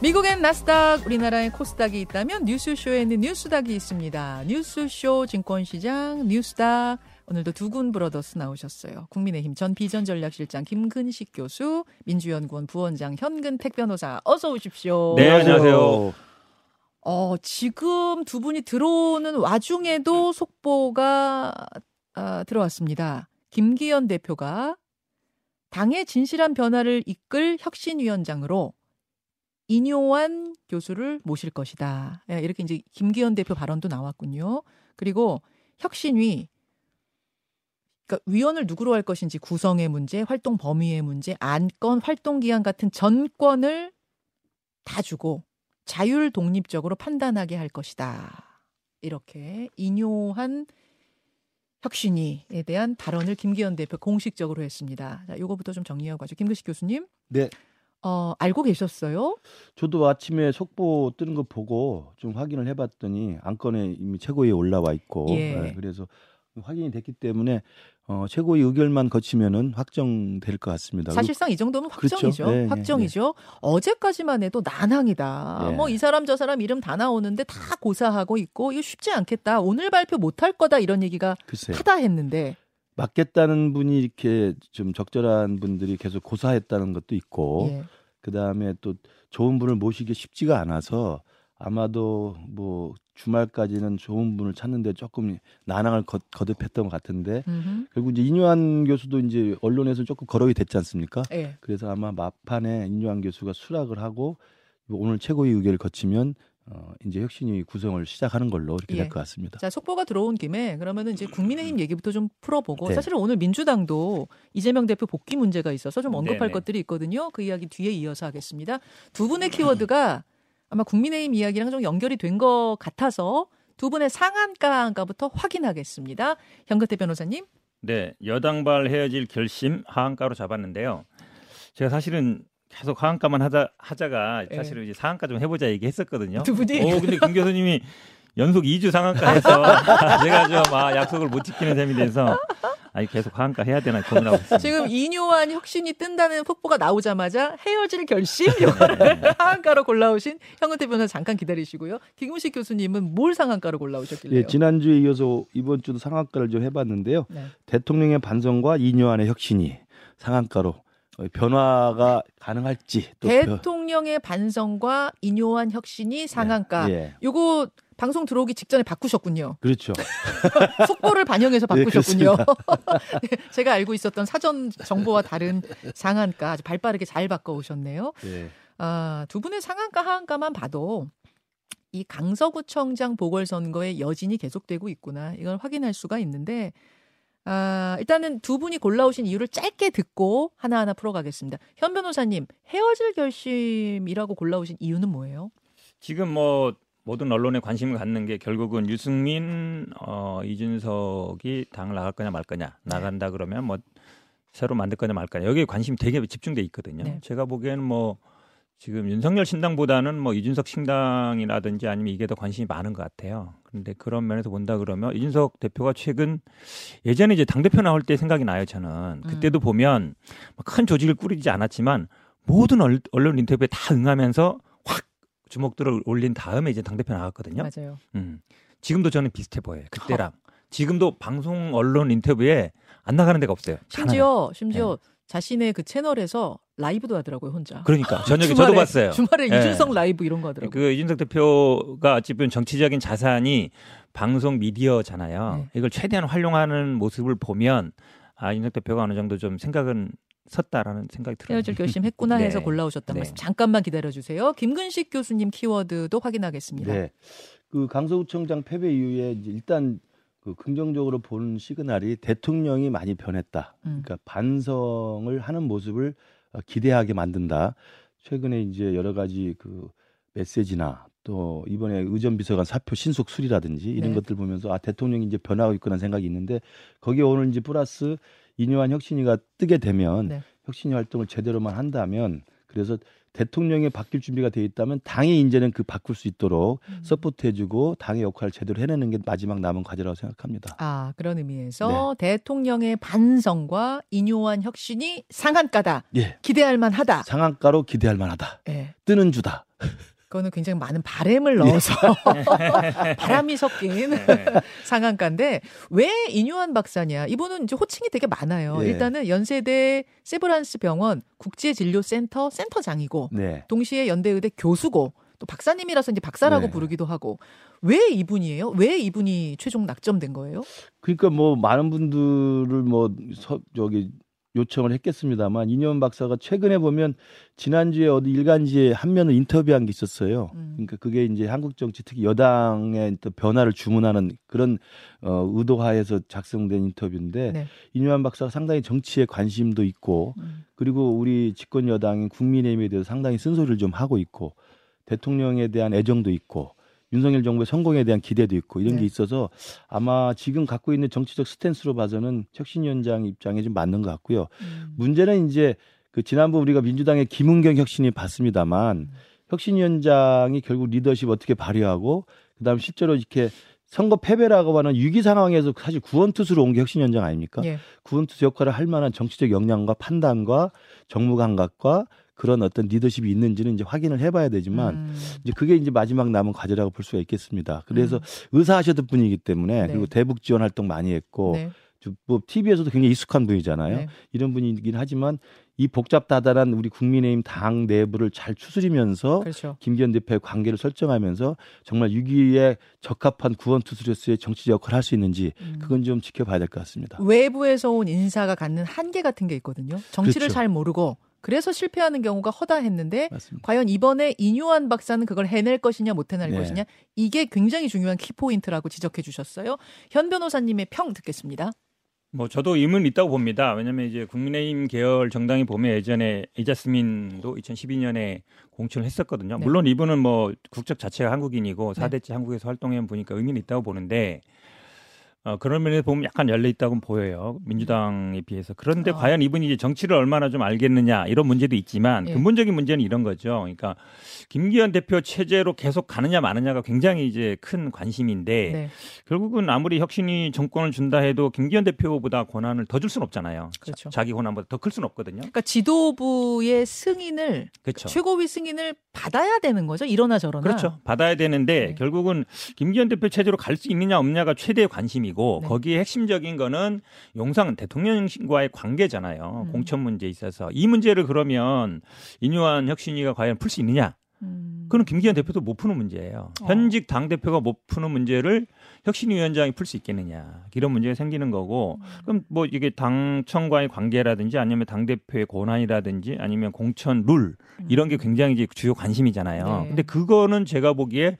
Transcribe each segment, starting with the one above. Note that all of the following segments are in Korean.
미국엔 나스닥, 우리나라엔 코스닥이 있다면 뉴스쇼에는 뉴스닥이 있습니다. 뉴스쇼 증권시장 뉴스닥. 오늘도 두 군 브러더스 나오셨어요. 국민의힘 전 비전전략실장 김근식 교수, 민주연구원 부원장 현근택 변호사. 어서 오십시오. 네, 안녕하세요. 어, 지금 두 분이 들어오는 와중에도 속보가 아, 들어왔습니다. 김기현 대표가 당의 진실한 변화를 이끌 혁신위원장으로 인요한 교수를 모실 것이다. 예, 이렇게 이제 김기현 대표 발언도 나왔군요. 그리고 혁신위 그러니까 위원을 누구로 할 것인지 구성의 문제, 활동 범위의 문제, 안건, 활동 기한 같은 전권을 다 주고 자율 독립적으로 판단하게 할 것이다. 이렇게 인요한 혁신위에 대한 발언을 김기현 대표 공식적으로 했습니다. 자, 요거부터 좀 정리하고 가죠. 김근식 교수님. 네. 어, 알고 계셨어요? 저도 아침에 속보 뜨는 거 보고 좀 확인을 해봤더니 안건에 이미 최고위에 올라와 있고 예. 네, 그래서 확인이 됐기 때문에 어, 최고위 의결만 거치면은 확정될 것 같습니다. 사실상 이 정도면 그렇죠. 확정이죠. 네, 네, 확정이죠. 어제까지만 해도 난항이다. 네. 뭐이 사람 저 사람 이름 다 나오는데 다 고사하고 있고 이거 쉽지 않겠다. 오늘 발표 못할 거다 이런 얘기가 글쎄 하다 했는데 맞겠다는 분이 이렇게 좀 적절한 분들이 계속 고사했다는 것도 있고 예. 그 다음에 또 좋은 분을 모시기 쉽지가 않아서 아마도 뭐 주말까지는 좋은 분을 찾는데 조금 난항을 거, 거듭했던 것 같은데 음흠. 결국 이제 인유한 교수도 이제 언론에서 조금 거론이 됐지 않습니까? 예. 그래서 아마 막판에 인유한 교수가 수락을 하고 오늘 최고위 의결을 거치면 어, 이제 혁신위 구성을 시작하는 걸로 이렇게 예. 될것 같습니다. 자, 속보가 들어온 김에 그러면은 이제 국민의힘 얘기부터 좀 풀어보고 네. 사실은 오늘 민주당도 이재명 대표 복귀 문제가 있어서 좀 언급할 네네. 것들이 있거든요. 그 이야기 뒤에 이어서 하겠습니다. 두 분의 키워드가 아마 국민의힘 이야기랑 좀 연결이 된 것 같아서 두 분의 상한가부터 확인하겠습니다. 현근태 변호사님. 네, 여당발 헤어질 결심 하한가로 잡았는데요. 제가 사실은 계속 하한가만 하자 하자가 예. 사실은 이제 상한가 좀 해보자 얘기했었거든요. 두 분이? 오, 근데 김 교수님이 연속 2주 상한가해서 제가 좀 아, 약속을 못 지키는 셈이 돼서 아니 계속 하한가 해야 되나 고민하고 있습니다. 지금 이뇨한 혁신이 뜬다는 속보가 나오자마자 헤어질 결심 이거를 하한가로 골라오신 현근태 변호사 잠깐 기다리시고요. 김우식 교수님은 뭘 상한가로 골라오셨길래요? 예, 지난주에 이어서 이번 주도 상한가를 좀 해봤는데요. 네. 대통령의 반성과 인유한의 혁신이 상한가로 어, 변화가 가능할지 또 변- 대통령의 반성과 인요한 혁신이 상한가. 예, 요거 방송 들어오기 직전에 바꾸셨군요. 그렇죠. 속보를 반영해서 네, 바꾸셨군요. 네, 제가 알고 있었던 사전 정보와 다른 상한가 아주 발빠르게 잘 바꿔 오셨네요. 예. 아, 두 분의 상한가 하한가만 봐도 이 강서구청장 보궐선거의 여진이 계속되고 있구나. 이걸 확인할 수가 있는데 아, 일단은 두 분이 골라오신 이유를 짧게 듣고 하나하나 풀어가겠습니다. 현 변호사님, 헤어질 결심이라고 골라오신 이유는 뭐예요? 지금 뭐 모든 언론에 관심을 갖는 게 결국은 유승민, 어, 이준석이 당을 나갈 거냐 말 거냐 나간다 그러면 뭐 새로 만들 거냐 말 거냐 여기에 관심이 되게 집중돼 있거든요. 네. 제가 보기에는 뭐 지금 윤석열 신당보다는 뭐 이준석 신당이라든지 아니면 이게 더 관심이 많은 것 같아요. 그런데 그런 면에서 본다 그러면 이준석 대표가 최근 예전에 이제 당 대표 나올 때 생각이 나요. 저는 그때도 보면 뭐큰 조직을 꾸리지 않았지만 모든 얼- 언론 인터뷰에 다 응하면서 확 주목도를 올린 다음에 이제 당 대표 나갔거든요. 맞아요. 음. 지금도 저는 비슷해 보여요. 그때랑 지금도 방송 언론 인터뷰에 안 나가는 데가 없어요. 심지어 심지어 자신의 그 채널에서 라이브도 하더라고요 혼자. 그러니까 저녁에 주말에- 저도 봤어요. 주말에 예. 이준석 라이브 이런 거 하더라고요. 그 이준석 대표가 어찌 보면 정치적인 자산이 방송 미디어잖아요. 네. 이걸 최대한 활용하는 모습을 보면 아 이준석 대표가 어느 정도 좀 생각은 섰다라는 생각이 들어요. 헤어질 결심했구나 해서 네. 골라오셨던 네. 말씀 잠깐만 기다려 주세요. 김근식 교수님 키워드도 확인하겠습니다. 네. 그 강서구청장 패배 이후에 일단 그 긍정적으로 보는 시그널이 대통령이 많이 변했다. 음. 그러니까 반성을 하는 모습을 어, 기대하게 만든다. 최근에 이제 여러 가지 그 메시지나 또 이번에 의전 비서관 사표 신속 수리라든지 이런 네. 것들 보면서 아 대통령이 이제 변하고 있구나 생각이 있는데 거기에 오늘 이제 플러스 인요한 혁신이가 뜨게 되면 네. 혁신이 활동을 제대로만 한다면 그래서 대통령이 바뀔 준비가 돼 있다면 당이 이제는 그 바꿀 수 있도록 음. 서포트해주고 당의 역할을 제대로 해내는 게 마지막 남은 과제라고 생각합니다. 아 그런 의미에서 대통령의 반성과 인요한 혁신이 상한가다. 예, 기대할 만하다. 상한가로 기대할 만하다. 예. 뜨는 주다. 그거는 굉장히 많은 바램을 넣어서 바람이 섞인 네. 상한가인데 왜 이뇨한 박사냐? 이분은 이제 호칭이 되게 많아요. 예. 일단은 연세대 세브란스 병원 국제진료센터 센터장이고 네. 동시에 연대의대 교수고 또 박사님이라서 이제 박사라고 네. 부르기도 하고 왜 이분이에요? 왜 이분이 최종 낙점된 거예요? 그러니까 뭐 많은 분들을 뭐 서, 저기 요청을 했겠습니다만 이년 박사가 최근에 보면 지난주에 어디 일간지에 한 면을 인터뷰한 게 있었어요. 음. 그러니까 그게 이제 한국 정치 특히 여당의 또 변화를 주문하는 그런 어, 의도하에서 작성된 인터뷰인데 네. 이뇨한 박사가 상당히 정치에 관심도 있고 음. 그리고 우리 집권 여당인 국민의힘에 대해서 상당히 쓴소리를 좀 하고 있고 대통령에 대한 애정도 있고 윤석열 정부의 성공에 대한 기대도 있고 이런 네. 게 있어서 아마 지금 갖고 있는 정치적 스탠스로 봐서는 혁신위원장 입장에 좀 맞는 것 같고요. 음. 문제는 이제 그 지난번 우리가 민주당의 김은경 혁신이 봤습니다만 음. 혁신위원장이 결국 리더십 어떻게 발휘하고 그다음 실제로 이렇게 선거 패배라고 하는 위기 상황에서 사실 구원투수로 온 게 혁신위원장 아닙니까? 예. 구원투수 역할을 할 만한 정치적 역량과 판단과 정무 감각과 그런 어떤 리더십이 있는지는 이제 확인을 해봐야 되지만 음. 이제 그게 이제 마지막 남은 과제라고 볼 수가 있겠습니다. 그래서 음. 의사하셨던 분이기 때문에 네. 그리고 대북 지원 활동 많이 했고 네. 좀뭐 TV에서도 굉장히 익숙한 분이잖아요. 네. 이런 분이긴 하지만 이 복잡다단한 우리 국민의힘 당 내부를 잘 추스리면서 그렇죠. 김기현 대표의 관계를 설정하면서 정말 위기에 적합한 구원 투수로서의 정치 역할을 할 수 있는지 음. 그건 좀 지켜봐야 될 것 같습니다. 외부에서 온 인사가 갖는 한계 같은 게 있거든요. 정치를 그렇죠. 잘 모르고 그래서 실패하는 경우가 허다했는데 맞습니다. 과연 이번에 이뇨한 박사는 그걸 해낼 것이냐 못 해낼 네. 것이냐 이게 굉장히 중요한 키포인트라고 지적해 주셨어요. 현 변호사님의 평 듣겠습니다. 뭐 저도 의문이 있다고 봅니다. 왜냐하면 이제 국민의힘 계열 정당이 보면 예전에 이자스민도 2012년에 공천을 했었거든요. 네. 물론 이분은 뭐 국적 자체가 한국인이고 네. 4대째 한국에서 활동해 보니까 의미는 있다고 보는데 어, 그런 면에서 보면 약간 열려 있다고 보여요. 민주당에 비해서. 그런데 아. 과연 이분이 이제 정치를 얼마나 좀 알겠느냐 이런 문제도 있지만 예. 근본적인 문제는 이런 거죠. 그러니까 김기현 대표 체제로 계속 가느냐 마느냐가 굉장히 이제 큰 관심인데 네. 결국은 아무리 혁신이 정권을 준다 해도 김기현 대표보다 권한을 더 줄 수는 없잖아요. 그렇죠. 자, 기 권한보다 더 클 수는 없거든요. 그러니까 지도부의 승인을 그렇죠. 최고위 승인을 받아야 되는 거죠. 이러나 저러나. 그렇죠. 받아야 되는데 네. 결국은 김기현 대표 체제로 갈 수 있느냐 없느냐가 최대의 관심이고 네. 거기에 핵심적인 거는 용상 대통령과의 관계잖아요. 음. 공천 문제에 있어서 이 문제를 그러면 인요한 혁신위가 과연 풀 수 있느냐? 음. 그건 김기현 대표도 못 푸는 문제예요. 어. 현직 당 대표가 못 푸는 문제를 혁신위원장이 풀 수 있겠느냐 이런 문제가 생기는 거고 그럼 뭐 이게 당청과의 관계라든지 아니면 당 대표의 권한이라든지 아니면 공천 룰 이런 게 굉장히 이제 주요 관심이잖아요. 음. 네. 근데 그거는 제가 보기에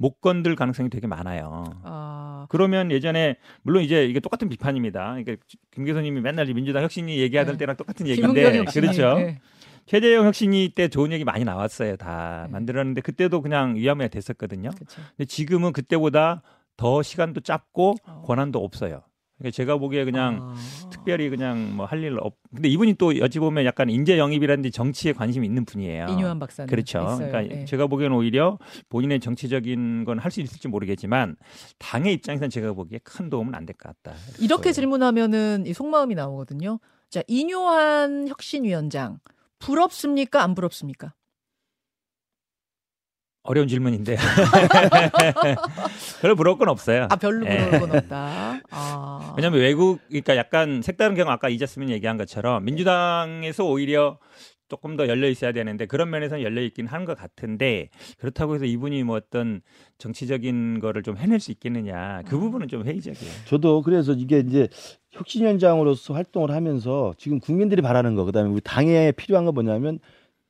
못 건들 가능성이 되게 많아요. 아, 그러면 예전에 물론 이제 이게 똑같은 비판입니다. 그러니까 김 교수님이 맨날 민주당 혁신이 얘기하던 네. 때랑 똑같은 얘기인데 그렇죠. 네. 최재형 혁신이 때 좋은 얘기 많이 나왔어요. 다 네. 만들었는데 그때도 그냥 위험해 됐었거든요. 그렇죠. 근데 지금은 그때보다 더 시간도 짧고 어. 권한도 없어요. 그러니까 제가 보기에 그냥 아. 특별히 그냥 뭐 할 일 없. 근데 이분이 또 여지 보면 약간 인재 영입이라든지 정치에 관심이 있는 분이에요. 이뇨한 박사는 그렇죠. 있어요. 그러니까 예. 제가 보기에는 오히려 본인의 정치적인 건 할 수 있을지 모르겠지만 당의 입장에서는 제가 보기에 큰 도움은 안 될 것 같다. 이렇게 보여요. 질문하면은 이 속마음이 나오거든요. 자, 이뇨한 혁신위원장 부럽습니까? 안 부럽습니까? 어려운 질문인데 별로 부러울 건 없어요. 아, 별로 예. 부러울 건 없다. 아. 왜냐하면 외국 그러니까 약간 색다른 경우 아까 이자스민 얘기한 것처럼 민주당에서 오히려 조금 더 열려 있어야 되는데 그런 면에서는 열려 있긴 하는 것 같은데 그렇다고 해서 이분이 뭐 어떤 정치적인 거를 좀 해낼 수 있겠느냐 그 음. 부분은 좀 회의적이에요. 저도 그래서 이게 이제 혁신위원장으로서 활동을 하면서 지금 국민들이 바라는 거 그다음에 우리 당에 필요한 건 뭐냐면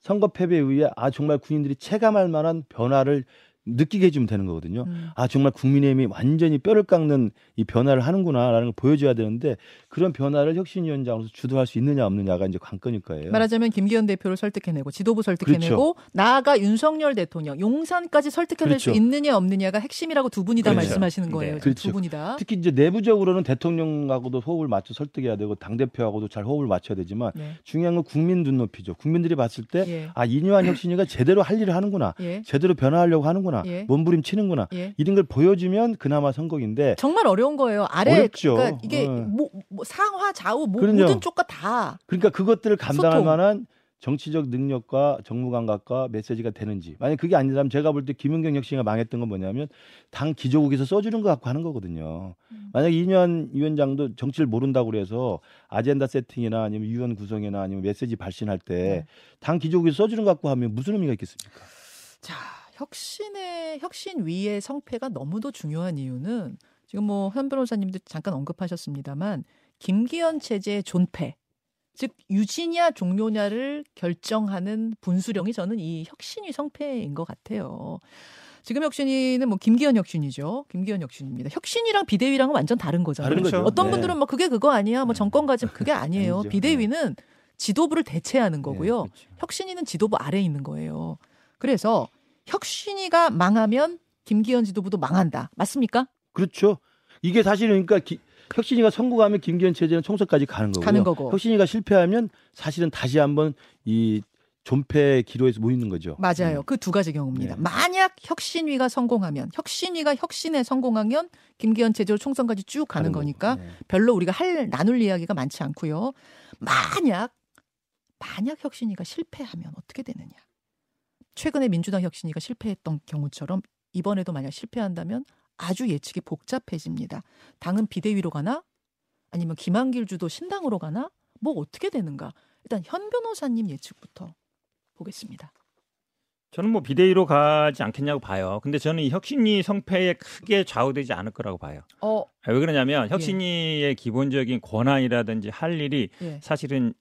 선거 패배 이후에 아 정말 국민들이 체감할 만한 변화를 느끼게 해주면 되는 거거든요. 음. 아 정말 국민의힘이 완전히 뼈를 깎는 이 변화를 하는구나라는 걸 보여줘야 되는데 그런 변화를 혁신위원장으로서 주도할 수 있느냐 없느냐가 이제 관건일 거예요. 말하자면 김기현 대표를 설득해내고 지도부 설득해내고 나아가 윤석열 대통령 용산까지 설득해낼 수 그렇죠. 있느냐 없느냐가 핵심이라고 두 분이 다 그렇죠. 말씀하시는 거예요. 네. 두 그렇죠. 분이 다. 특히 이제 내부적으로는 대통령하고도 호흡을 맞춰 설득해야 되고 당 대표하고도 잘 호흡을 맞춰야 되지만 네. 중요한 건 국민 눈높이죠. 국민들이 봤을 때 예. 아 이뇨한 혁신위가 제대로 할 일을 하는구나, 예. 제대로 변화하려고 하는구나, 예. 몸부림치는구나 예. 이런 걸 보여주면 그나마 성공인데 정말 어려운 거예요. 아래 어렵죠. 그러니까 이게 어. 뭐, 뭐 상하 좌우 뭐. 모든 쪽과 다 그러니까 그것들을 감당할 소통. 만한 정치적 능력과 정무 감각과 메시지가 되는지 만약 그게 아니라면 제가 볼 때 김은경 혁신이 망했던 건 뭐냐면 당 기조국에서 써주는 거 갖고 하는 거거든요. 음. 만약 이년 위원장도 정치를 모른다고 그래서 아젠다 세팅이나 아니면 위원 구성이나 아니면 메시지 발신할 때 네. 당 기조국에서 써주는 거 갖고 하면 무슨 의미가 있겠습니까? 자, 혁신의 혁신 위의 성패가 너무도 중요한 이유는 지금 뭐 현 변호사님도 잠깐 언급하셨습니다만 김기현 체제의 존폐, 즉 유지냐 종료냐를 결정하는 분수령이 저는 이 혁신위 성패인 것 같아요. 지금 혁신위는 뭐 김기현 혁신이죠. 김기현 혁신입니다. 혁신이랑 비대위랑은 완전 다른 거잖아요. 다른 거죠. 어떤 네. 분들은 뭐 그게 그거 아니야. 뭐 정권 가짐 그게 아니에요. 아니죠. 비대위는 지도부를 대체하는 거고요. 네, 그렇죠. 혁신위는 지도부 아래에 있는 거예요. 그래서 혁신위가 망하면 김기현 지도부도 망한다. 맞습니까? 그렇죠. 이게 사실은 그러니까 기- 혁신이가 성공하면 김기현 체제는 총선까지 가는 거고요. 가는 거고. 혁신이가 실패하면 사실은 다시 한번 이 존폐 기로에서 모이는 거죠. 맞아요. 음. 그두 가지 경우입니다. 네. 만약 혁신위가 성공하면 혁신위가 혁신에 성공하면 김기현 체제로 총선까지 쭉 가는 거고. 거니까 네. 별로 우리가 할 나눌 이야기가 많지 않고요. 만약 만약 혁신위가 실패하면 어떻게 되느냐? 최근에 민주당 혁신위가 실패했던 경우처럼 이번에도 만약 실패한다면 아주 예측이 복잡해집니다. 당은 비대위로 가나? 아니면 김한길 주도 신당으로 가나? 뭐 어떻게 되는가? 일단 현 변호사님 예측부터 보겠습니다. 저는 뭐 비대위로 가지 않겠냐고 봐요. 근데 저는 이 혁신위 성패에 크게 좌우되지 않을 거라고 봐요. 어, 아, 왜 그러냐면 혁신위의 기본적인 권한이라든지 할 일이 예. 사실은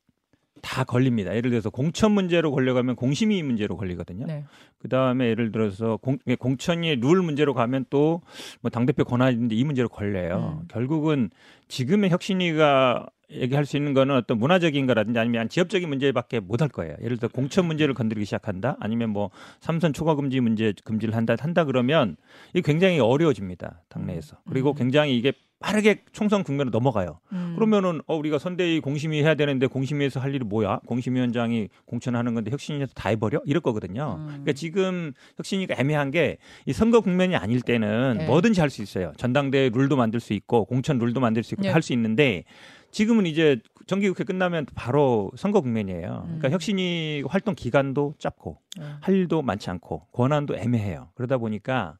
다 걸립니다. 예를 들어서 공천 문제로 걸려가면 공심위 문제로 걸리거든요. 네. 그 다음에 예를 들어서 공, 공천위 룰 문제로 가면 또 뭐 당대표 권한인데 이 문제로 걸려요. 음. 결국은 지금의 혁신위가 얘기할 수 있는 거는 어떤 문화적인 거라든지 아니면 지역적인 문제밖에 못 할 거예요. 예를 들어 공천 문제를 건드리기 시작한다. 아니면 뭐 삼선 초과 금지 문제 금지를 한다 한다 그러면 이게 굉장히 어려워집니다. 당내에서. 그리고 음. 굉장히 이게 빠르게 총선 국면으로 넘어가요. 음. 그러면은 어 우리가 선대위 공심위 해야 되는데 공심위에서 할 일이 뭐야? 공심위원장이 공천하는 건데 혁신위에서 다 해버려? 이럴 거거든요. 음. 그러니까 지금 혁신위가 애매한 게 이 선거 국면이 아닐 때는 네. 뭐든지 할 수 있어요. 전당대회 룰도 만들 수 있고 공천 룰도 만들 수 있고 네. 할수 있는데 지금은 이제 정기국회 끝나면 바로 선거 국면이에요. 그러니까 음. 혁신위 활동 기간도 짧고 네. 할 일도 많지 않고 권한도 애매해요. 그러다 보니까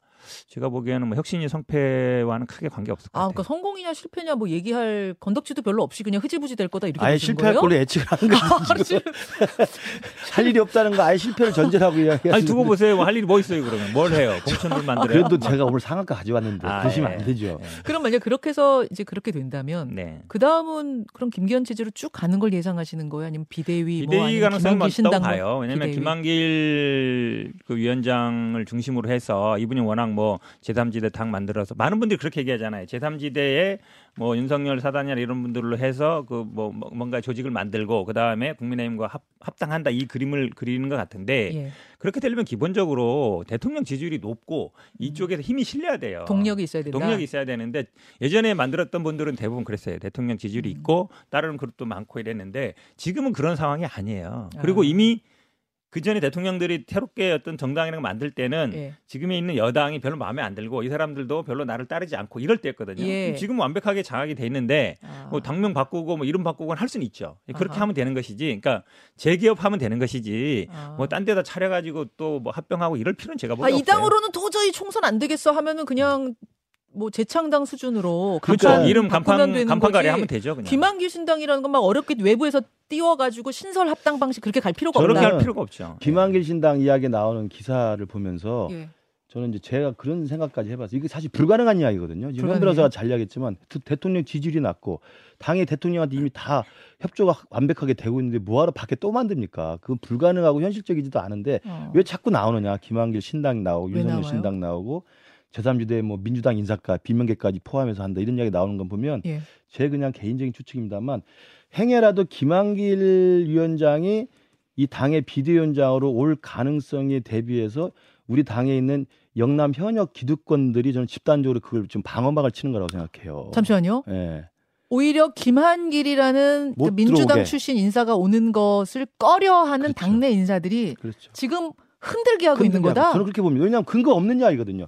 제가 보기에는 뭐 혁신위 성패와는 크게 관계 없을 것 아, 같아요. 그러니까 성공이냐 실패냐 뭐 얘기할 건덕지도 별로 없이 그냥 흐지부지 될 거다 이렇게 아예 실패할 거예요? 걸로 예측을 하는 거죠. 지금. 할 일이 없다는 거 아예 실패를 전제로 하고 이야기하시는 아니 두고 보세요. 할 일이 뭐 있어요 그러면 뭘 해요? 공천을 만들어요? 그래도 제가 오늘 상한가 가져왔는데 아, 그러시면 예. 안 되죠. 그럼 만약 그렇게 해서 이제 그렇게 된다면 네. 그 다음은 그럼 김기현 체제로 쭉 가는 걸 예상하시는 거예요? 아니면 비대위, 뭐 비대위 아니면 가능성이 김한길 많다고 신당 뭐 봐요. 왜냐하면 비대위. 김한길 그 위원장을 중심으로 해서 이분이 워낙 뭐 제3지대 당 만들어서 많은 분들이 그렇게 얘기하잖아요. 제3지대에 뭐 윤석열 사단이나 이런 분들로 해서 그 뭐 뭔가 조직을 만들고 그 다음에 국민의힘과 합, 합당한다 이 그림을 그리는 것 같은데 예. 그렇게 되려면 기본적으로 대통령 지지율이 높고 이쪽에서 힘이 실려야 돼요. 동력이 있어야 된다. 동력이 있어야 되는데 예전에 만들었던 분들은 대부분 그랬어요. 대통령 지지율이 음. 있고 따르는 그룹도 많고 이랬는데 지금은 그런 상황이 아니에요. 그리고 아. 이미 그 전에 대통령들이 새롭게 어떤 정당이라는 걸 만들 때는 예. 지금에 있는 여당이 별로 마음에 안 들고 이 사람들도 별로 나를 따르지 않고 이럴 때였거든요. 예. 지금 완벽하게 장악이 돼 있는데 아. 뭐 당명 바꾸고 뭐 이름 바꾸고는 할 수는 있죠. 그렇게 아하. 하면 되는 것이지. 그러니까 재기업하면 되는 것이지. 아. 뭐딴 데다 차려가지고 또 뭐 합병하고 이럴 필요는 제가 아, 보기엔 이 없어요. 당으로는 도저히 총선 안 되겠어 하면은 그냥 뭐 재창당 수준으로 그렇죠. 간판 이름 간판 되는 간판가리. 하면 되죠. 그냥. 김한길 신당이라는 건 막 어렵게 외부에서 띄워가지고 신설 합당 방식 그렇게 갈 필요가 저렇게 없나? 할 필요가 없죠. 김한길 신당 이야기 나오는 기사를 보면서 예. 저는 이제 제가 그런 생각까지 해봤어요. 이게 사실 불가능한 이야기거든요. 지금 현 불가능해요? 변호사가 잘 이야기했지만 대- 대통령 지지율이 낮고 당의 대통령한테 이미 다 협조가 완벽하게 되고 있는데 뭐하러 밖에 또 만듭니까? 그건 불가능하고 현실적이지도 않은데 어. 왜 자꾸 나오느냐? 김한길 신당 나오고 왜 윤석열? 신당 나오고 제3지대 뭐 민주당 인사가 비명계까지 포함해서 한다 이런 이야기 나오는 건 보면 예. 제 그냥 개인적인 추측입니다만 행여라도 김한길 위원장이 이 당의 비대위원장으로 올 가능성에 대비해서 우리 당에 있는 영남 현역 기득권들이 저는 집단적으로 그걸 좀 방어막을 치는 거라고 생각해요. 잠시만요. 예. 오히려 김한길이라는 그못 민주당 들어오게. 출신 인사가 오는 것을 꺼려하는 그렇죠. 당내 인사들이 그렇죠. 지금 흔들게 하고 있는 흔들게 거다. 하고 저는 그렇게 봅니다. 왜냐하면 근거 없는 이야기거든요.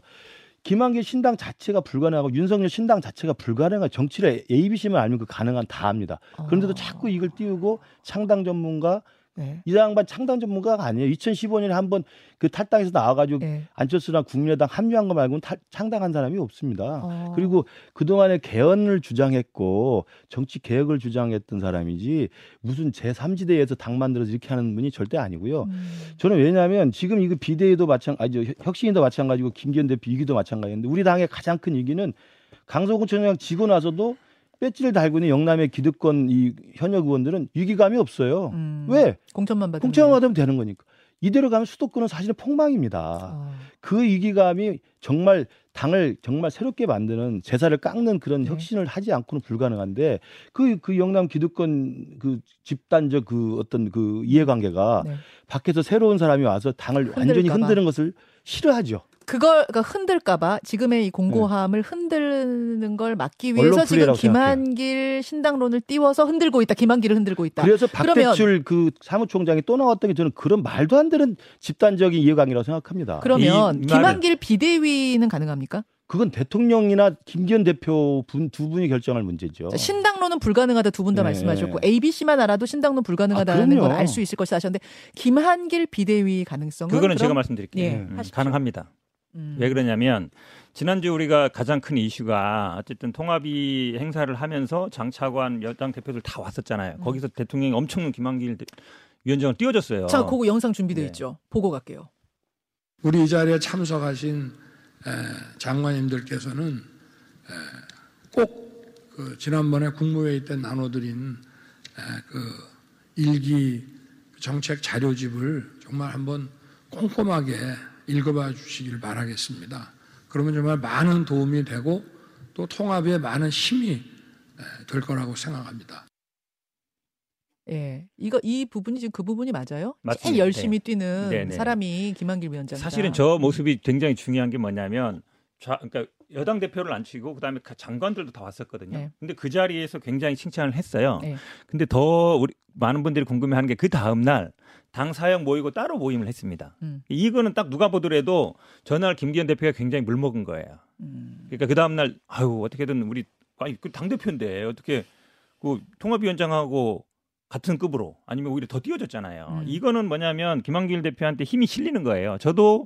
김한길 신당 자체가 불가능하고 윤석열 신당 자체가 불가능한 정치를 ABC만 알면 그 가능한 다 합니다. 그런데도 어. 자꾸 이걸 띄우고 창당 전문가 네. 이 양반 창당 전문가가 아니에요. 2015년에 한번 그 탈당에서 나와가지고 네. 안철수랑 국민의당 합류한 거 말고는 탈- 창당한 사람이 없습니다. 어. 그리고 그동안에 개헌을 주장했고 정치 개혁을 주장했던 사람이지 무슨 제3지대에서 당 만들어서 이렇게 하는 분이 절대 아니고요. 음. 저는 왜냐하면 지금 이거 비대위도 마찬가지죠. 혁신위도 마찬가지고 김기현 대표 이기도 마찬가지인데 우리 당의 가장 큰 위기는 강서구 청장 지고 나서도 배지를 달고 있는 영남의 기득권 이 현역 의원들은 위기감이 없어요. 음. 왜? 공천만 받으면 공천만 받으면 되는 거니까. 이대로 가면 수도권은 사실은 폭망입니다. 어. 그 위기감이 정말 당을 정말 새롭게 만드는 제사를 깎는 그런 네. 혁신을 하지 않고는 불가능한데 그, 그 영남 기득권 그 집단적 그 어떤 그 이해관계가 네. 밖에서 새로운 사람이 와서 당을 완전히. 흔드는 것을 싫어하죠. 그걸 그러니까 흔들까봐 지금의 이 공고함을 흔드는 걸 막기 위해서 지금 김한길 신당론을 띄워서 흔들고 있다. 김한길을 흔들고 있다. 그래서 박대출 그 사무총장이 또 나왔던 게 저는 그런 말도 안 되는 집단적인 이해관계라고 생각합니다. 그러면 김한길 비대위는 가능합니까? 그건 대통령이나 김기현 대표 분 두 분이 결정할 문제죠. 자, 신당론은 불가능하다 두 분다 네. 말씀하셨고 ABC만 알아도 신당론 불가능하다는 아, 그럼요. 걸알수 있을 것이다 하셨는데 김한길 비대위 가능성은 그거는 그럼- 제가 말씀드릴게요. 예, 음. 가능합니다. 음. 왜 그러냐면 지난주 우리가 가장 큰 이슈가 어쨌든 통합이 행사를 하면서 장차관 여당 대표들 다 왔었잖아요. 음. 거기서 대통령이 엄청 김한길 대- 위원장을 띄워줬어요. 자, 그거 영상 준비돼 네. 있죠. 보고 갈게요. 우리 이 자리에 참석하신 에, 장관님들께서는 에, 꼭그 지난번에 국무회의 때 나눠드린 에, 그 일기 정책 자료집을 정말 한번 꼼꼼하게 읽어봐 주시길 바라겠습니다. 그러면 정말 많은 도움이 되고 또 통합에 많은 힘이 에, 될 거라고 생각합니다. 예. 이거 이 부분이 지금 그 부분이 맞아요? 맞습니다. 제일 열심히 뛰는 네, 네. 사람이 김한길 위원장. 사실은 저 모습이 굉장히 중요한 게 뭐냐면 좌, 그러니까 여당 대표를 안 치고 그다음에 그 장관들도 다 왔었거든요. 네. 근데 그 자리에서 굉장히 칭찬을 했어요. 네. 근데 더 우리 많은 분들이 궁금해하는 게 그 다음 날 당 사역 모이고 따로 모임을 했습니다. 음. 이거는 딱 누가 보더라도 전날 김기현 대표가 굉장히 물 먹은 거예요. 음. 그러니까 그 다음 날 아유 어떻게든 우리 아니 그당 대표인데 어떻게 그 통합위원장하고 같은 급으로 아니면 오히려 더 띄워졌잖아요. 음. 이거는 뭐냐면 김한길 대표한테 힘이 실리는 거예요. 저도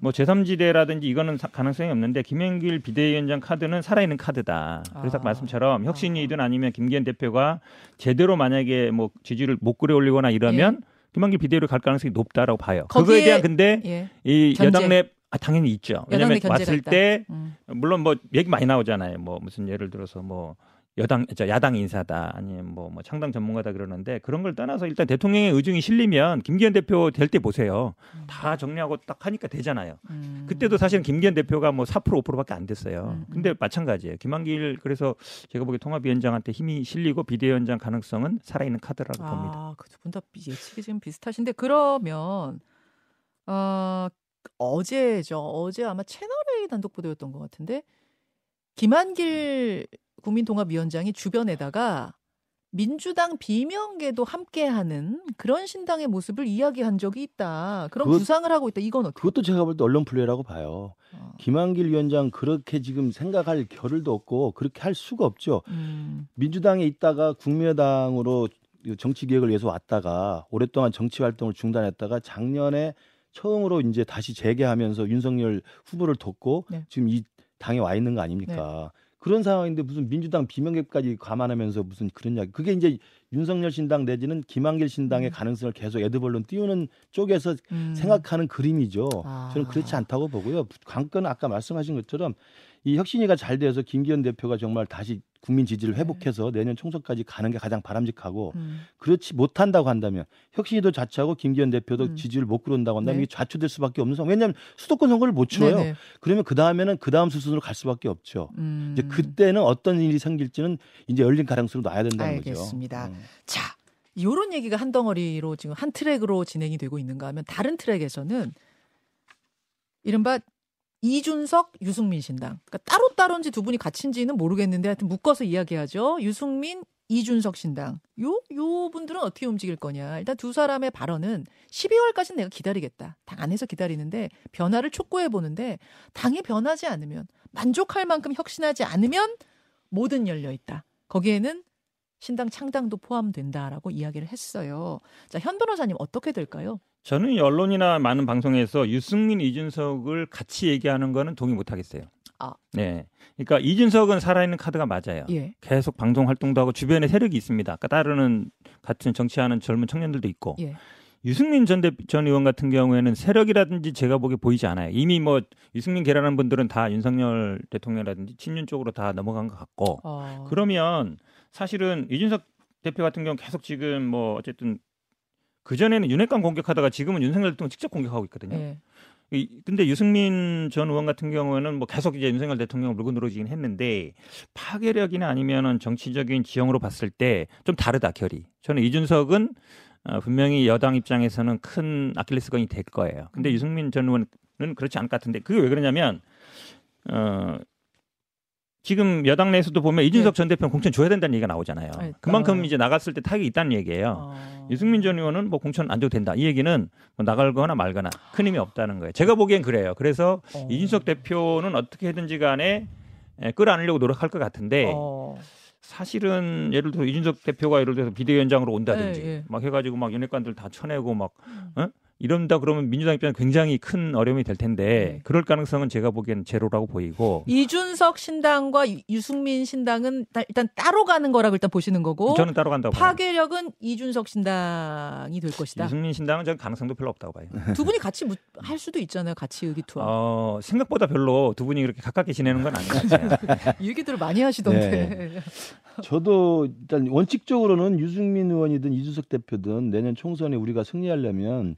뭐 제3지대라든지 이거는 사- 가능성이 없는데 김한길 비대위원장 카드는 살아있는 카드다. 그래서 아. 말씀처럼 혁신이든 아니면 김기현 대표가 제대로 만약에 뭐 지지를 못 끌어올리거나 이러면 김한길 비대위로 갈 가능성이 높다라고 봐요. 그거에 대한 근데 예. 이 견제. 여당 내 아, 당연히 있죠. 왜냐하면 왔을 있다. 때 음. 물론 뭐 얘기 많이 나오잖아요. 뭐 무슨 예를 들어서 뭐 여당 저 야당 인사다 아니면 뭐, 뭐 창당 전문가다 그러는데 그런 걸 떠나서 일단 대통령의 의중이 실리면 김기현 대표 될 때 보세요. 다 정리하고 딱 하니까 되잖아요. 음. 그때도 사실은 김기현 대표가 뭐 4% 5%밖에 안 됐어요. 음, 음. 근데 마찬가지예요. 김한길 그래서 제가 보기에 통합위원장한테 힘이 실리고 비대위원장 가능성은 살아있는 카드라고 봅니다. 아, 그두분 다 예측이 지금 비슷하신데 그러면 어, 어제죠. 어제 아마 채널A 단독 보도였던 것 같은데 김한길 국민통합위원장이 주변에다가 민주당 비명계도 함께하는 그런 신당의 모습을 이야기한 적이 있다. 그런 그것- 구상을 하고 있다. 이건 어떻게? 그것도 제가 볼 때 언론 플레이라고 봐요. 어, 김한길 위원장 그렇게 지금 생각할 겨를도 없고 그렇게 할 수가 없죠. 음, 민주당에 있다가 국민의당으로 정치 개혁을 위해서 왔다가 오랫동안 정치 활동을 중단했다가 작년에 처음으로 이제 다시 재개하면서 윤석열 후보를 돕고 네. 지금 이 당에 와 있는 거 아닙니까? 그런 상황인데 무슨 민주당 비명계까지 감안하면서 무슨 그런 이야기. 그게 이제 윤석열 신당 내지는 김한길 신당의 음. 가능성을 계속 에드벌론 띄우는 쪽에서 음. 생각하는 그림이죠. 아. 저는 그렇지 않다고 보고요. 관건은 아까 말씀하신 것처럼 이 혁신이가 잘 돼서 김기현 대표가 정말 다시 국민 지지를 회복해서 내년 총선까지 가는 게 가장 바람직하고 음. 그렇지 못한다고 한다면 혁신이도 자초하고 김기현 대표도 음. 지지를 못 끌어온다고 한다면 네. 이게 좌초될 수밖에 없는 상황. 왜냐하면 수도권 선거를 못 치러요. 네네. 그러면 그 다음에는 그 다음 수순으로 갈 수밖에 없죠. 음. 이제 그때는 어떤 일이 생길지는 이제 열린 가능성으로 놔야 된다는 알겠습니다. 거죠. 음. 자, 요런 얘기가 한 덩어리로 지금 한 트랙으로 진행이 되고 있는가 하면 다른 트랙에서는 이른바 이준석, 유승민 신당. 그러니까 따로따로인지 두 분이 같이인지는 모르겠는데 하여튼 묶어서 이야기하죠. 유승민, 이준석 신당. 요, 요 분들은 어떻게 움직일 거냐. 일단 두 사람의 발언은 12월까지는 내가 기다리겠다. 당 안에서 기다리는데 변화를 촉구해 보는데 당이 변하지 않으면 만족할 만큼 혁신하지 않으면 뭐든 열려 있다. 거기에는 신당 창당도 포함된다라고 이야기를 했어요. 자, 현 변호사님 어떻게 될까요? 저는 이 언론이나 많은 방송에서 유승민, 이준석을 같이 얘기하는 거는 동의 못 하겠어요. 아. 네. 그러니까 이준석은 살아있는 카드가 맞아요. 예. 계속 방송 활동도 하고 주변에 세력이 있습니다. 아까 따르는 같은 정치하는 젊은 청년들도 있고. 예. 유승민 전, 대, 전 의원 같은 경우에는 세력이라든지 제가 보기에 보이지 않아요. 이미 뭐 유승민 계라는 분들은 다 윤석열 대통령이라든지 친윤 쪽으로 다 넘어간 것 같고. 어. 그러면 사실은 이준석 대표 같은 경우 는 계속 지금 뭐 어쨌든 그 전에는 윤핵관 공격하다가 지금은 윤석열 대통령 직접 공격하고 있거든요. 예. 이, 근데 유승민 전 의원 같은 경우에는 뭐 계속 이제 윤석열 대통령을 물고 늘어지긴 했는데 파괴력이나 아니면은 정치적인 지형으로 봤을 때 좀 다르다 결이. 저는 이준석은 어, 분명히 여당 입장에서는 큰 아킬레스건이 될 거예요. 근데 음. 유승민 전 의원은 그렇지 않을 것 같은데 그게 왜 그러냐면 어 지금 여당 내에서도 보면 이준석 전 대표는 공천 줘야 된다는 얘기가 나오잖아요. 네. 그만큼 어. 이제 나갔을 때 타격이 있다는 얘기예요. 어. 유승민 전 의원은 뭐 공천 안 줘도 된다. 이 얘기는 뭐 나갈거나 말거나 큰 힘이 없다는 거예요. 제가 보기엔 그래요. 그래서 어. 이준석 대표는 어떻게 해든지 간에 에, 끌어안으려고 노력할 것 같은데 어. 사실은 예를 들어 이준석 대표가 예를 들어서 비대위원장으로 온다든지 예, 예. 막 해가지고 막 연예관들 다 쳐내고 막 어? 이런다 그러면 민주당 입장에 굉장히 큰 어려움이 될 텐데 네. 그럴 가능성은 제가 보기엔 제로라고 보이고 이준석 신당과 유- 유승민 신당은 다- 일단 따로 가는 거라고 일단 보시는 거고 저는 따로 간다고 봐요. 파괴력은 이준석 신당이 될 것이다. 유승민 신당은 저는 가능성도 별로 없다고 봐요. 두 분이 같이 무- 할 수도 있잖아요. 같이 의기투합. 어, 생각보다 별로 두 분이 그렇게 가깝게 지내는 건 아닌 것 같아요. 이 얘기들을 많이 하시던데. 저도 일단 원칙적으로는 유승민 의원이든 이준석 대표든 내년 총선에 우리가 승리하려면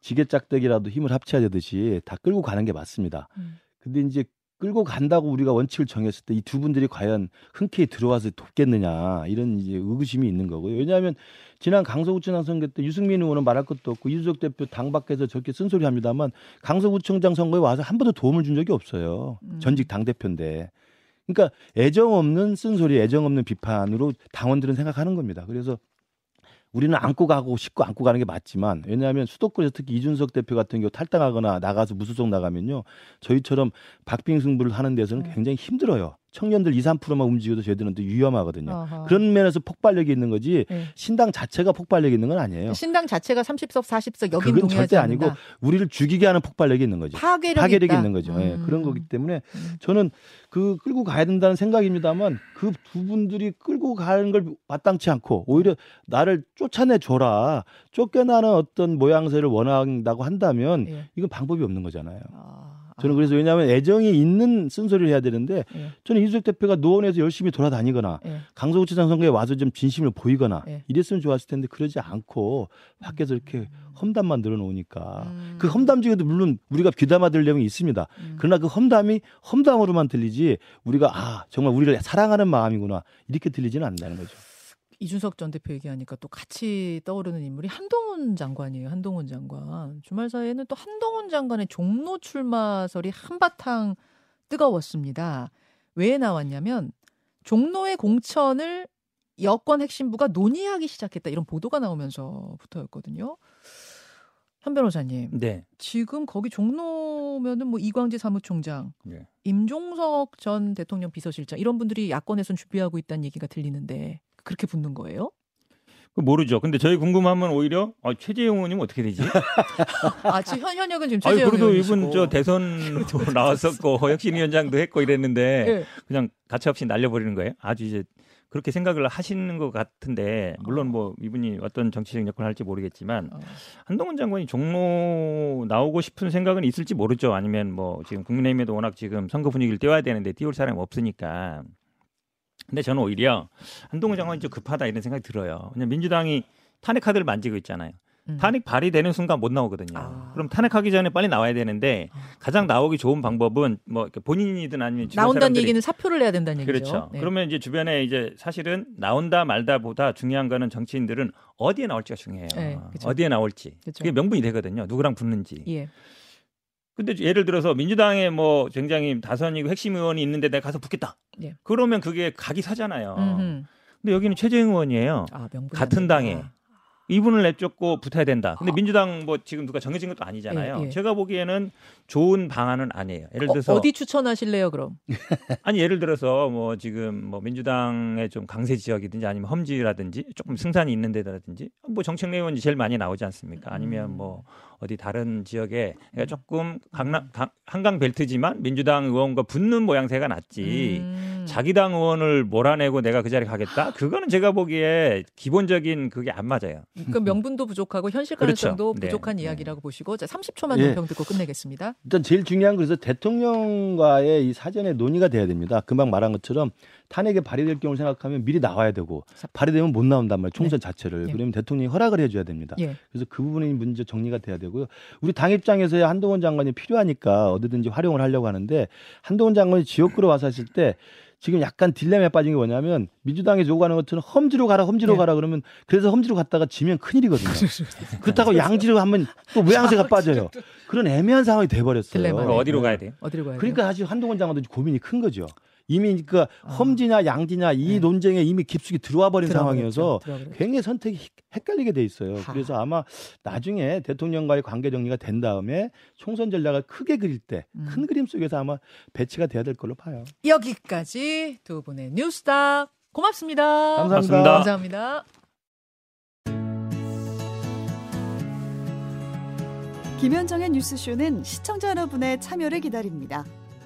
지게 짝대기라도 힘을 합쳐야 되듯이 다 끌고 가는 게 맞습니다. 음. 근데 이제 끌고 간다고 우리가 원칙을 정했을 때 이 두 분들이 과연 흔쾌히 들어와서 돕겠느냐 이런 이제 의구심이 있는 거고요. 왜냐하면 지난 강서구청장 선거 때 유승민 의원은 말할 것도 없고 이준석 대표 당 밖에서 저렇게 쓴소리합니다만 강서구청장 선거에 와서 한 번도 도움을 준 적이 없어요. 음. 전직 당 대표인데. 그러니까 애정 없는 쓴소리, 애정 없는 비판으로 당원들은 생각하는 겁니다. 그래서 우리는 안고 가고 싶고 안고 가는 게 맞지만 왜냐하면 수도권에서 특히 이준석 대표 같은 경우 탈당하거나 나가서 무소속 나가면요 저희처럼 박빙 승부를 하는 데서는 네. 굉장히 힘들어요. 청년들 2, 3%만 움직여도 저희들은 또 위험하거든요. 어허. 그런 면에서 폭발력이 있는 거지 네. 신당 자체가 폭발력이 있는 건 아니에요. 신당 자체가 30석, 40석 여긴 그건 절대 않는다. 아니고 우리를 죽이게 하는 폭발력이 있는 거죠. 파괴력이, 파괴력이. 있는 거죠. 예, 음. 그런 거기 때문에 음. 저는 그 끌고 가야 된다는 생각입니다만 그 두 분들이 끌고 가는 걸 마땅치 않고 오히려 나를 쫓아내 줘라 쫓겨나는 어떤 모양새를 원한다고 한다면 예. 이건 방법이 없는 거잖아요. 아, 저는 아, 그래서 왜냐하면 애정이 있는 쓴소리를 해야 되는데 예. 저는 이준석 대표가 노원에서 열심히 돌아다니거나 예. 강서구치장 선거에 와서 좀 진심을 보이거나 예. 이랬으면 좋았을 텐데 그러지 않고 밖에서 이렇게 험담만 늘어놓으니까 음. 그 험담 중에도 물론 우리가 귀담아 들을 내용이 있습니다. 음. 그러나 그 험담이 험담으로만 들리지 우리가 아 정말 우리를 사랑하는 마음이구나 이렇게 들리지는 않는다는 거죠. 이준석 전 대표 얘기하니까 또 같이 떠오르는 인물이 한동훈 장관이에요. 한동훈 장관. 주말 사이에는 또 한동훈 장관의 종로 출마설이 한바탕 뜨거웠습니다. 왜 나왔냐면 종로의 공천을 여권 핵심부가 논의하기 시작했다 이런 보도가 나오면서부터였거든요. 현 변호사님, 네. 지금 거기 종로면은 뭐 이광재 사무총장, 네. 임종석 전 대통령 비서실장 이런 분들이 야권에선 준비하고 있다는 얘기가 들리는데 그렇게 붙는 거예요? 그 모르죠. 근데 저희 궁금하면 오히려 어, 최재형 의원님 어떻게 되지? 아, 지금 현, 현역은 지금 최재형 그래도 의원이시고. 이분 저 대선도 나왔었고 혁신위원장도 했고 이랬는데 예. 그냥 가차 없이 날려버리는 거예요. 아주 이제 그렇게 생각을 하시는 것 같은데 물론 뭐 이분이 어떤 정치적 역할을 할지 모르겠지만 어. 한동훈 장관이 종로 나오고 싶은 생각은 있을지 모르죠. 아니면 뭐 지금 국민의힘에도 워낙 지금 선거 분위기를 띄워야 되는데 띄울 사람이 없으니까. 근데 저는 오히려 한동훈 장관이 좀 급하다 이런 생각이 들어요. 왜냐면 민주당이 탄핵 카드를 만지고 있잖아요. 음. 탄핵 발의되는 순간 못 나오거든요. 아. 그럼 탄핵하기 전에 빨리 나와야 되는데 아. 가장 나오기 좋은 방법은 뭐 본인이든 아니면 주변 나온다는 사람들이 얘기는 사표를 내야 된다는 얘기죠. 그렇죠. 네. 그러면 이제 주변에 이제 사실은 나온다 말다보다 중요한 거는 정치인들은 어디에 나올지가 중요해요. 네, 그죠. 어디에 나올지. 그죠. 그게 명분이 되거든요. 누구랑 붙는지. 예. 근데 예를 들어서 민주당에 뭐 굉장히 다선이고 핵심 의원이 있는데 내가 가서 붙겠다. 예. 그러면 그게 각이 사잖아요. 음흠. 근데 여기는 최재형 의원이에요. 아, 같은 당에. 이분을 내쫓고 붙어야 된다. 근데 아. 민주당 뭐 지금 누가 정해진 것도 아니잖아요. 예, 예. 제가 보기에는 좋은 방안은 아니에요. 예를 들어서 어, 디 추천하실래요, 그럼? 아니 예를 들어서 뭐 지금 뭐 민주당의 좀 강세 지역이든지 아니면 험지라든지 조금 승산이 있는 데라든지 뭐 정책 내용이 제일 많이 나오지 않습니까? 아니면 음. 뭐 어디 다른 지역에 그러니까 조금 강남 강- 한강 벨트지만 민주당 의원과 붙는 모양새가 낫지. 음. 자기 당 의원을 몰아내고 내가 그 자리 가겠다? 그거는 제가 보기에 기본적인 그게 안 맞아요. 그 명분도 부족하고 현실 그렇죠. 가능성도 네. 부족한 네. 이야기라고 보시고 자 30초만 예. 논평 듣고 끝내겠습니다. 일단 제일 중요한 건 그래서 대통령과의 이 사전에 논의가 돼야 됩니다. 금방 말한 것처럼 탄핵이 발의될 경우를 생각하면 미리 나와야 되고 발의되면 못 나온단 말이에요. 총선 자체를. 네. 그러면 대통령이 허락을 해줘야 됩니다. 예. 그래서 그 부분이 문제 정리가 돼야 되고요. 우리 당 입장에서야 한동훈 장관이 필요하니까 어디든지 활용을 하려고 하는데 한동훈 장관이 지역구로 와서 했을 때 지금 약간 딜레마에 빠진 게 뭐냐면 민주당이 요구 하는 것처럼 험지로 가라 험지로 네. 가라 그러면 그래서 험지로 갔다가 지면 큰일이거든요. 그렇다고 양지로 하면 또 모양새가 빠져요. 그런 애매한 상황이 돼 버렸어요. 딜레마. 그럼 네. 어디로 가야 돼요? 어디로 가야 돼요? 그러니까 사실 한동훈 장관도 고민이 큰 거죠. 이미 그러니까 아. 험지냐 양지냐 이 네. 논쟁에 이미 깊숙이 들어와 버린. 상황이어서. 굉장히 선택이 헷- 헷갈리게 돼 있어요. 하. 그래서 아마 나중에 대통령과의 관계 정리가 된 다음에 총선 전략을 크게 그릴 때큰 음. 그림 속에서 아마 배치가 돼야 될 걸로 봐요. 여기까지 두 분의 뉴스닥 고맙습니다. 감사합니다. 감사합니다. 감사합니다. 김현정의 뉴스쇼는 시청자 여러분의 참여를 기다립니다.